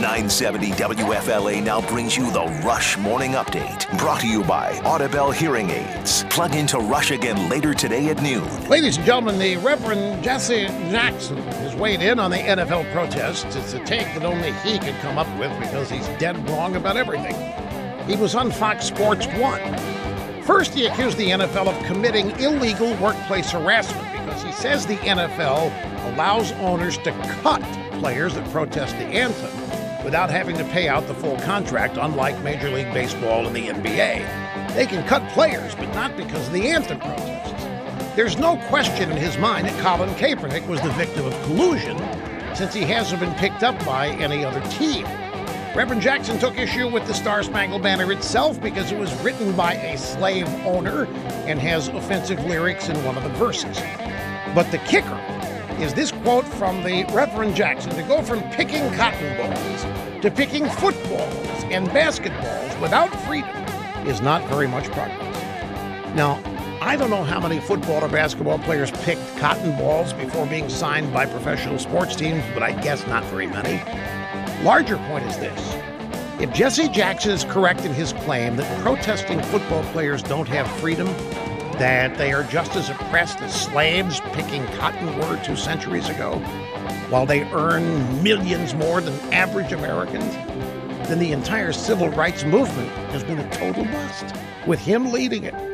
970 WFLA now brings you the Rush Morning Update. Brought to you by Audibel Hearing Aids. Plug into Rush again later today at noon. Ladies and gentlemen, the Reverend Jesse Jackson has weighed in on the NFL protests. It's a take that only he could come up with because he's dead wrong about everything. He was on Fox Sports 1. First, he accused the NFL of committing illegal workplace harassment because he says the NFL allows owners to cut players that protest the anthem without having to pay out the full contract, unlike Major League Baseball and the NBA. They can cut players, but not because of the anthem protests. There's no question in his mind that Colin Kaepernick was the victim of collusion, since he hasn't been picked up by any other team. Reverend Jackson took issue with the Star Spangled Banner itself because it was written by a slave owner and has offensive lyrics in one of the verses. But the kicker is this quote from the Reverend Jackson to go from picking cotton balls to picking footballs and basketballs without freedom is not very much progress. Now, I don't know how many football or basketball players picked cotton balls before being signed by professional sports teams, but I guess not very many. Larger point is this. If Jesse Jackson is correct in his claim that protesting football players don't have freedom, that they are just as oppressed as slaves picking cottonwood two centuries ago, while they earn millions more than average Americans, then the entire civil rights movement has been a total bust, with him leading it.